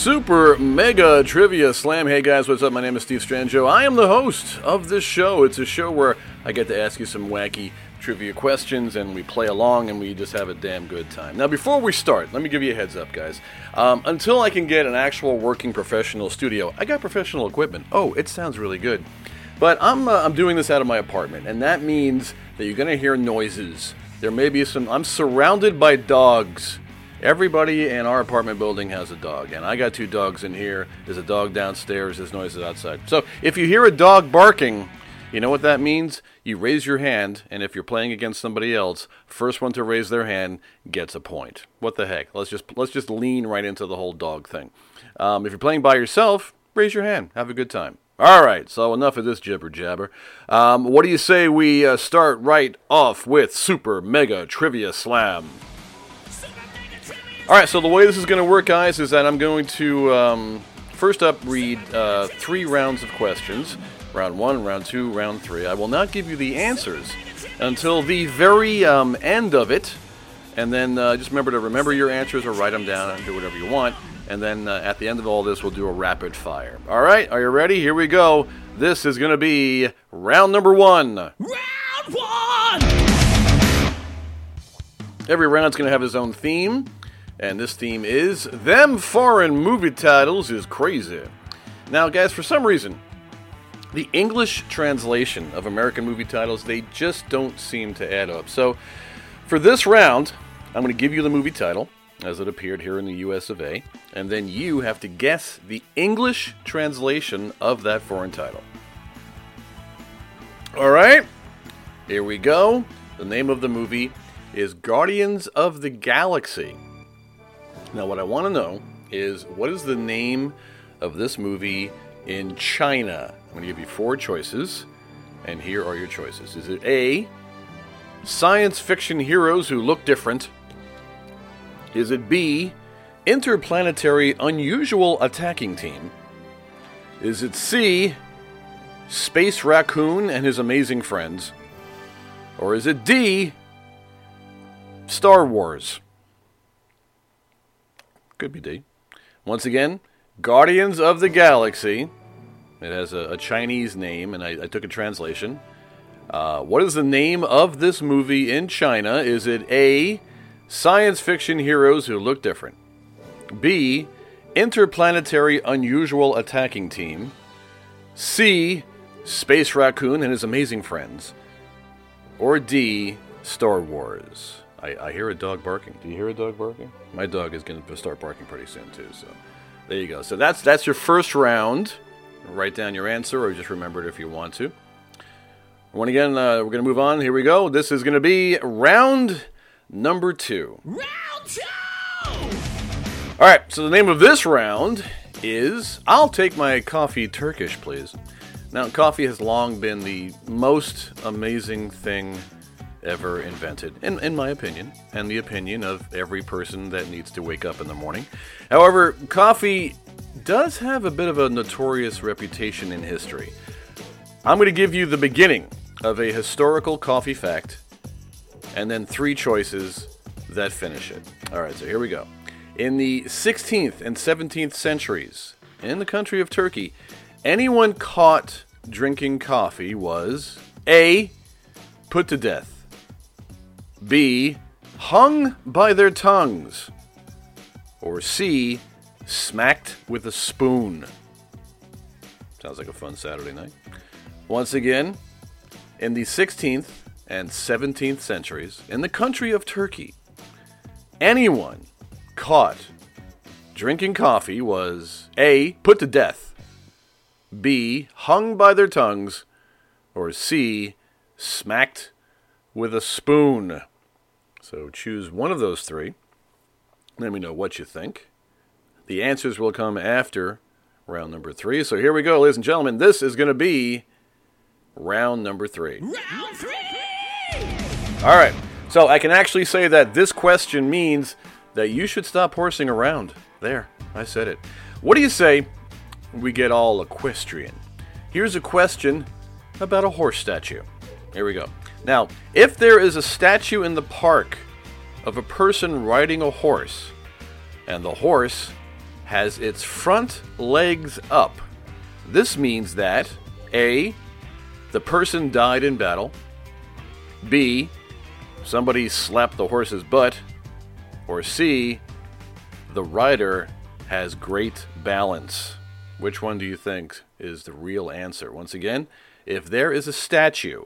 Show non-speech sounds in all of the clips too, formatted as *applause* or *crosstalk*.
Super Mega Trivia Slam. Hey guys, what's up? My name is Steve Strangio. I am the host of this show. It's a show where I get to ask you some wacky trivia questions and we play along and we just have a damn good time. Now, before we start, let me give you a heads up, guys. Um, until I can get an actual working professional studio, I got professional equipment. Oh, it sounds really good. But I'm, uh, I'm doing this out of my apartment, and that means that you're going to hear noises. There may be some. I'm surrounded by dogs. Everybody in our apartment building has a dog, and I got two dogs in here. There's a dog downstairs. There's noises outside. So if you hear a dog barking, you know what that means? You raise your hand, and if you're playing against somebody else, first one to raise their hand gets a point. What the heck? Let's just let's just lean right into the whole dog thing. Um, if you're playing by yourself, raise your hand. Have a good time. All right, so enough of this jibber jabber. Um, what do you say we uh, start right off with Super Mega Trivia Slam? All right, so the way this is going to work, guys, is that I'm going to um, first up read uh, three rounds of questions round one, round two, round three. I will not give you the answers until the very um, end of it. And then uh, just remember to remember your answers or write them down and do whatever you want. And then uh, at the end of all this, we'll do a rapid fire. All right, are you ready? Here we go. This is going to be round number one. Round one! Every round's going to have its own theme, and this theme is Them Foreign Movie Titles is Crazy. Now, guys, for some reason, the English translation of American movie titles, they just don't seem to add up. So, for this round, I'm going to give you the movie title as it appeared here in the US of A, and then you have to guess the English translation of that foreign title. All right, here we go. The name of the movie is Guardians of the Galaxy. Now, what I want to know is what is the name of this movie in China? I'm going to give you four choices, and here are your choices. Is it A, science fiction heroes who look different? Is it B, interplanetary unusual attacking team? Is it C, Space Raccoon and his amazing friends? Or is it D, Star Wars? Could be D. Once again, Guardians of the Galaxy. It has a, a Chinese name, and I, I took a translation. Uh, what is the name of this movie in China? Is it A, science fiction heroes who look different? B, interplanetary unusual attacking team? C, Space Raccoon and his amazing friends? Or D, Star Wars? I, I hear a dog barking. Do you hear a dog barking? My dog is going to start barking pretty soon too. So there you go. So that's that's your first round. Write down your answer, or just remember it if you want to. One again, uh, we're going to move on. Here we go. This is going to be round number two. Round two! All right. So the name of this round is "I'll take my coffee Turkish, please." Now, coffee has long been the most amazing thing ever invented, in, in my opinion, and the opinion of every person that needs to wake up in the morning. However, coffee does have a bit of a notorious reputation in history. I'm going to give you the beginning of a historical coffee fact, and then three choices that finish it. All right, so here we go. In the 16th and 17th centuries, in the country of Turkey, anyone caught drinking coffee was A. put to death, B. hung by their tongues, or C. smacked with a spoon. Sounds like a fun Saturday night. Once again, in the 16th and 17th centuries, in the country of Turkey, anyone caught drinking coffee was A. put to death, B. hung by their tongues, or C. smacked with a spoon. So choose one of those three. Let me know what you think. The answers will come after round number three. So here we go, ladies and gentlemen. This is going to be round number three. Round three! All right. So I can actually say that this question means that you should stop horsing around. There, I said it. What do you say we get all equestrian? Here's a question about a horse statue. Here we go. Now, if there is a statue in the park of a person riding a horse, and the horse has its front legs up, this means that A, the person died in battle, B, somebody slapped the horse's butt, or C, the rider has great balance. Which one do you think is the real answer? Once again, if there is a statue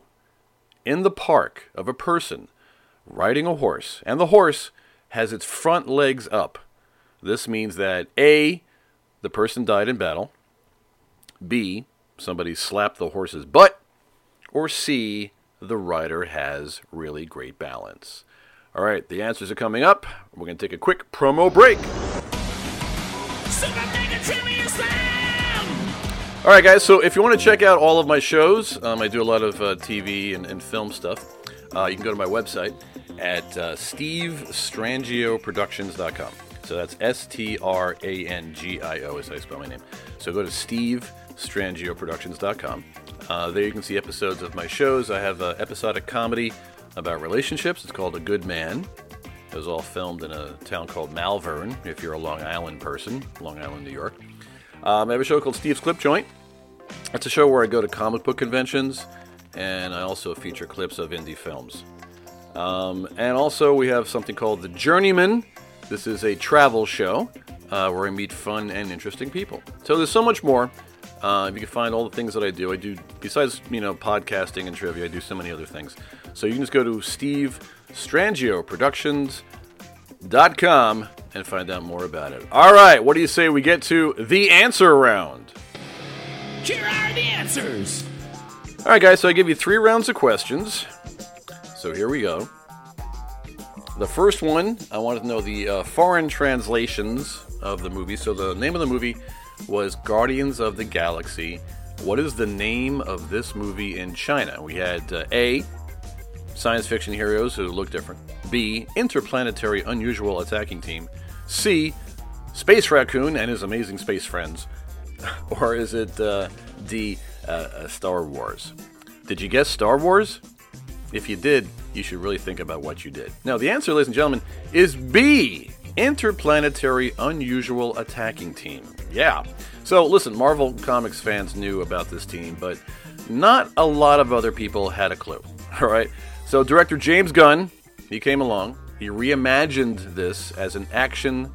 in the park of a person riding a horse, and the horse has its front legs up, this means that A, the person died in battle, B, somebody slapped the horse's butt, or C, the rider has really great balance. All right, the answers are coming up. We're going to take a quick promo break. All right, guys. So if you want to check out all of my shows, um, I do a lot of uh, TV and, and film stuff. Uh, you can go to my website at uh, stevestrangioproductions.com. So that's S T R A N G I O is how I spell my name. So go to stevestrangioproductions.com. Uh, there you can see episodes of my shows. I have uh, episodic comedy about relationships. It's called A Good Man. It was all filmed in a town called Malvern, if you're a Long Island person, Long Island, New York. Um, I have a show called Steve's Clip Joint. It's a show where I go to comic book conventions, and I also feature clips of indie films. Um, and also, we have something called The Journeyman. This is a travel show uh, where I meet fun and interesting people. So there's so much more. Uh, you can find all the things that I do. I do besides you know podcasting and trivia. I do so many other things. So you can just go to SteveStrangioProductions.com and find out more about it. All right, what do you say we get to the answer round? Here are the answers. All right, guys. So I give you three rounds of questions. So here we go. The first one, I wanted to know the uh, foreign translations of the movie. So the name of the movie was Guardians of the Galaxy. What is the name of this movie in China? We had uh, A, science fiction heroes who look different. B, interplanetary unusual attacking team. C, Space Raccoon and his amazing space friends. *laughs* or is it uh, D, uh, uh, Star Wars? Did you guess Star Wars? If you did, you should really think about what you did. Now, the answer, ladies and gentlemen, is B Interplanetary Unusual Attacking Team. Yeah. So, listen, Marvel Comics fans knew about this team, but not a lot of other people had a clue. *laughs* All right. So, director James Gunn, he came along. He reimagined this as an action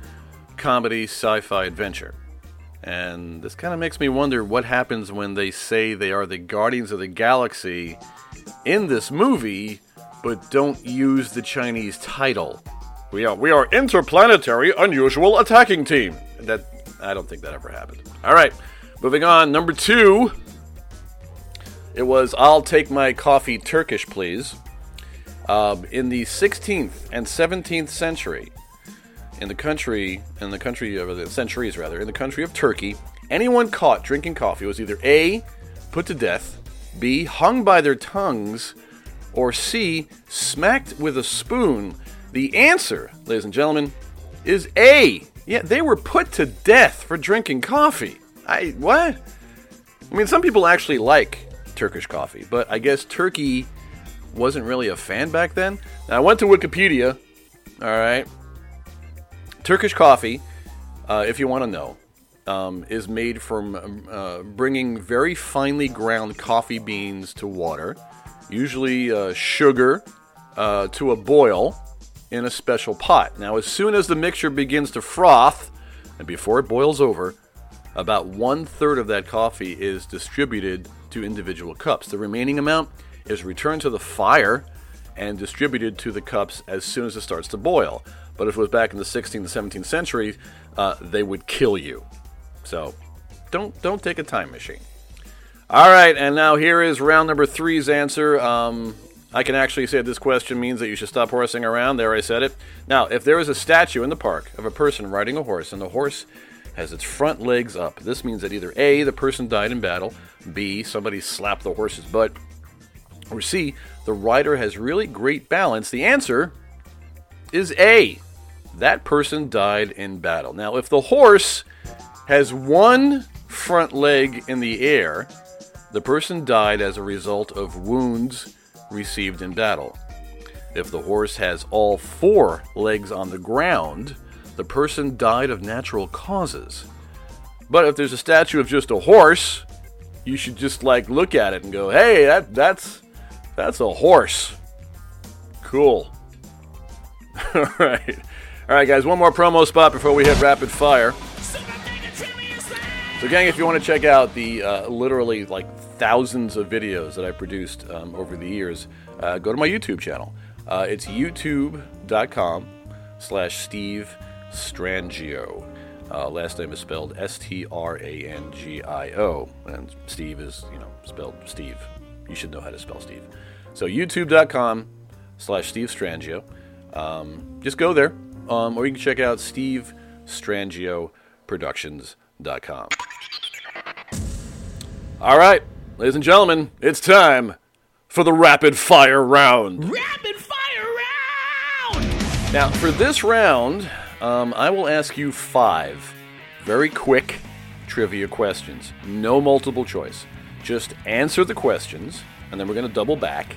comedy sci fi adventure. And this kind of makes me wonder what happens when they say they are the Guardians of the Galaxy in this movie, but don't use the Chinese title. We are we are interplanetary unusual attacking team. That I don't think that ever happened. All right, moving on. Number two. It was I'll take my coffee Turkish, please. Um, in the 16th and 17th century, in the country, in the country of the centuries rather, in the country of Turkey, anyone caught drinking coffee was either A, put to death, B, hung by their tongues, or C, smacked with a spoon. The answer, ladies and gentlemen, is A. Yeah, they were put to death for drinking coffee. I what? I mean, some people actually like Turkish coffee, but I guess Turkey wasn't really a fan back then. Now, I went to Wikipedia. All right, Turkish coffee, uh, if you want to know, um, is made from um, uh, bringing very finely ground coffee beans to water, usually uh, sugar, uh, to a boil in a special pot. Now, as soon as the mixture begins to froth, and before it boils over, about one third of that coffee is distributed to individual cups. The remaining amount is returned to the fire and distributed to the cups as soon as it starts to boil. But if it was back in the 16th and 17th century, uh, they would kill you. So don't don't take a time machine. All right, and now here is round number three's answer. Um, I can actually say this question means that you should stop horsing around. There, I said it. Now, if there is a statue in the park of a person riding a horse and the horse has its front legs up, this means that either A, the person died in battle, B, somebody slapped the horse's butt, or C, the rider has really great balance. The answer is A. That person died in battle. Now, if the horse has one front leg in the air, the person died as a result of wounds received in battle. If the horse has all four legs on the ground, the person died of natural causes. But if there's a statue of just a horse, you should just like look at it and go, "Hey, that that's that's a horse." Cool. *laughs* All right. All right, guys, one more promo spot before we hit rapid fire. So, gang, if you want to check out the uh, literally like thousands of videos that I produced um, over the years, uh, go to my YouTube channel. Uh, it's youtube.com slash Steve Strangio. Uh, last name is spelled S T R A N G I O. And Steve is, you know, spelled Steve. You should know how to spell Steve. So, youtube.com slash Steve Strangio. Um, just go there. Um, or you can check out Steve Strangio Productions.com. All right, ladies and gentlemen, it's time for the rapid fire round. Rapid Fire Round! Now, for this round, um, I will ask you five very quick trivia questions. No multiple choice. Just answer the questions, and then we're going to double back,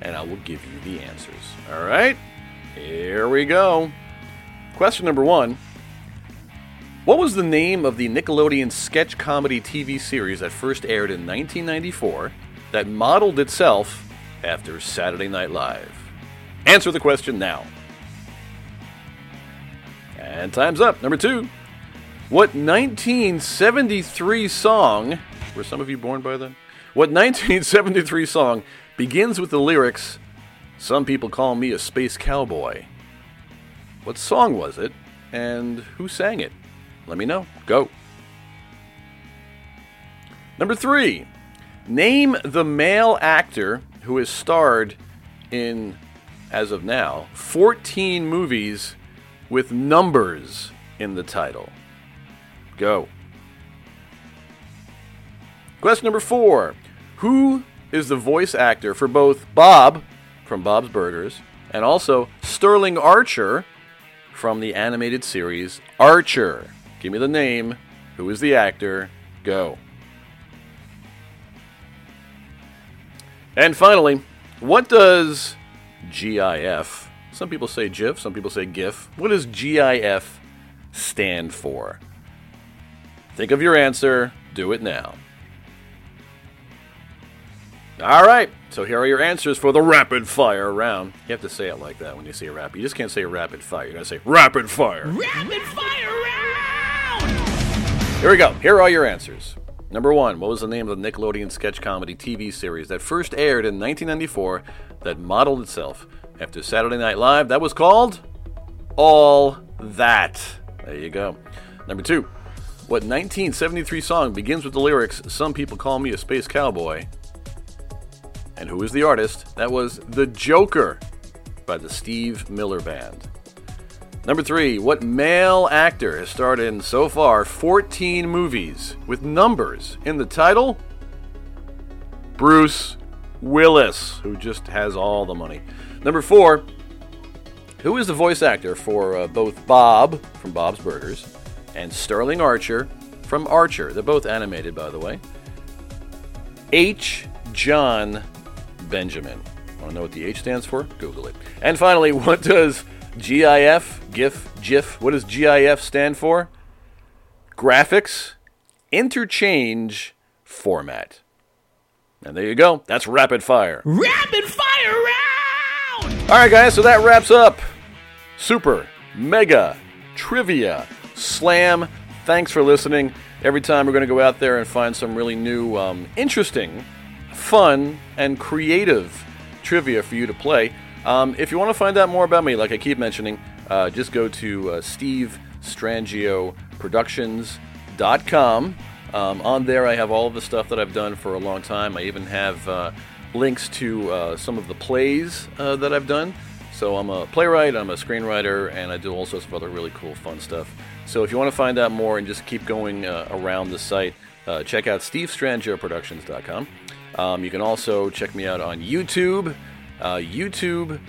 and I will give you the answers. All right? Here we go. Question number one What was the name of the Nickelodeon sketch comedy TV series that first aired in 1994 that modeled itself after Saturday Night Live? Answer the question now. And time's up. Number two. What 1973 song, were some of you born by then? What 1973 song begins with the lyrics, Some people call me a space cowboy? What song was it, and who sang it? Let me know. Go. Number three. Name the male actor who has starred in, as of now, 14 movies with numbers in the title. Go. Question number four Who is the voice actor for both Bob from Bob's Burgers and also Sterling Archer from the animated series Archer? Give me the name. Who is the actor? Go. And finally, what does GIF, some people say GIF, some people say GIF, what does GIF stand for? Think of your answer, do it now. All right, so here are your answers for the rapid fire round. You have to say it like that when you say rap. You just can't say rapid fire. You gotta say rapid fire. Rapid Fire Round! Here we go. Here are your answers. Number one, what was the name of the Nickelodeon sketch comedy TV series that first aired in 1994 that modeled itself after Saturday Night Live? That was called All That. There you go. Number two, what 1973 song begins with the lyrics, Some people call me a space cowboy? And who is the artist? That was The Joker by the Steve Miller Band. Number three, what male actor has starred in so far 14 movies with numbers in the title? Bruce Willis, who just has all the money. Number four, who is the voice actor for uh, both Bob from Bob's Burgers and Sterling Archer from Archer? They're both animated, by the way. H. Jon Benjamin. Want to know what the H stands for? Google it. And finally, *laughs* what does GIF, GIF, GIF, what does GIF stand for? Graphics Interchange Format. And there you go. That's rapid fire. Rapid Fire Round! All right, guys, so that wraps up Super Mega Trivia Slam. Thanks for listening. Every time we're going to go out there and find some really new, um, interesting, fun, and creative trivia for you to play. Um, if you want to find out more about me, like I keep mentioning, uh, just go to uh, SteveStrangioProductions.com. Um, on there, I have all of the stuff that I've done for a long time. I even have uh, links to uh, some of the plays uh, that I've done. So I'm a playwright, I'm a screenwriter, and I do all sorts of other really cool, fun stuff. So if you want to find out more and just keep going uh, around the site, check out stevestrangioproductions.com. Um, you can also check me out on YouTube, uh, youtube.com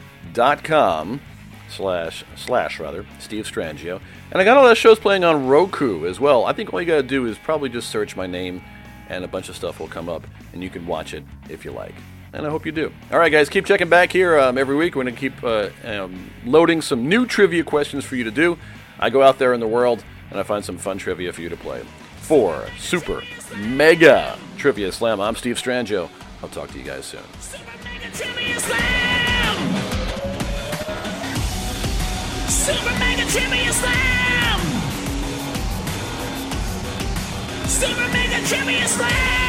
slash slash rather Steve Strangio, and I got all those shows playing on Roku as well. I think all you gotta do is probably just search my name, and a bunch of stuff will come up, and you can watch it if you like. And I hope you do. All right, guys, keep checking back here um, every week. We're gonna keep uh, um, loading some new trivia questions for you to do. I go out there in the world and I find some fun trivia for you to play. For Super Mega Trivia Slam, I'm Steve Strangio. I'll talk to you guys soon. Super Mega Trivia Slam! Super Mega Trivia Slam! Super Mega Trivia Slam!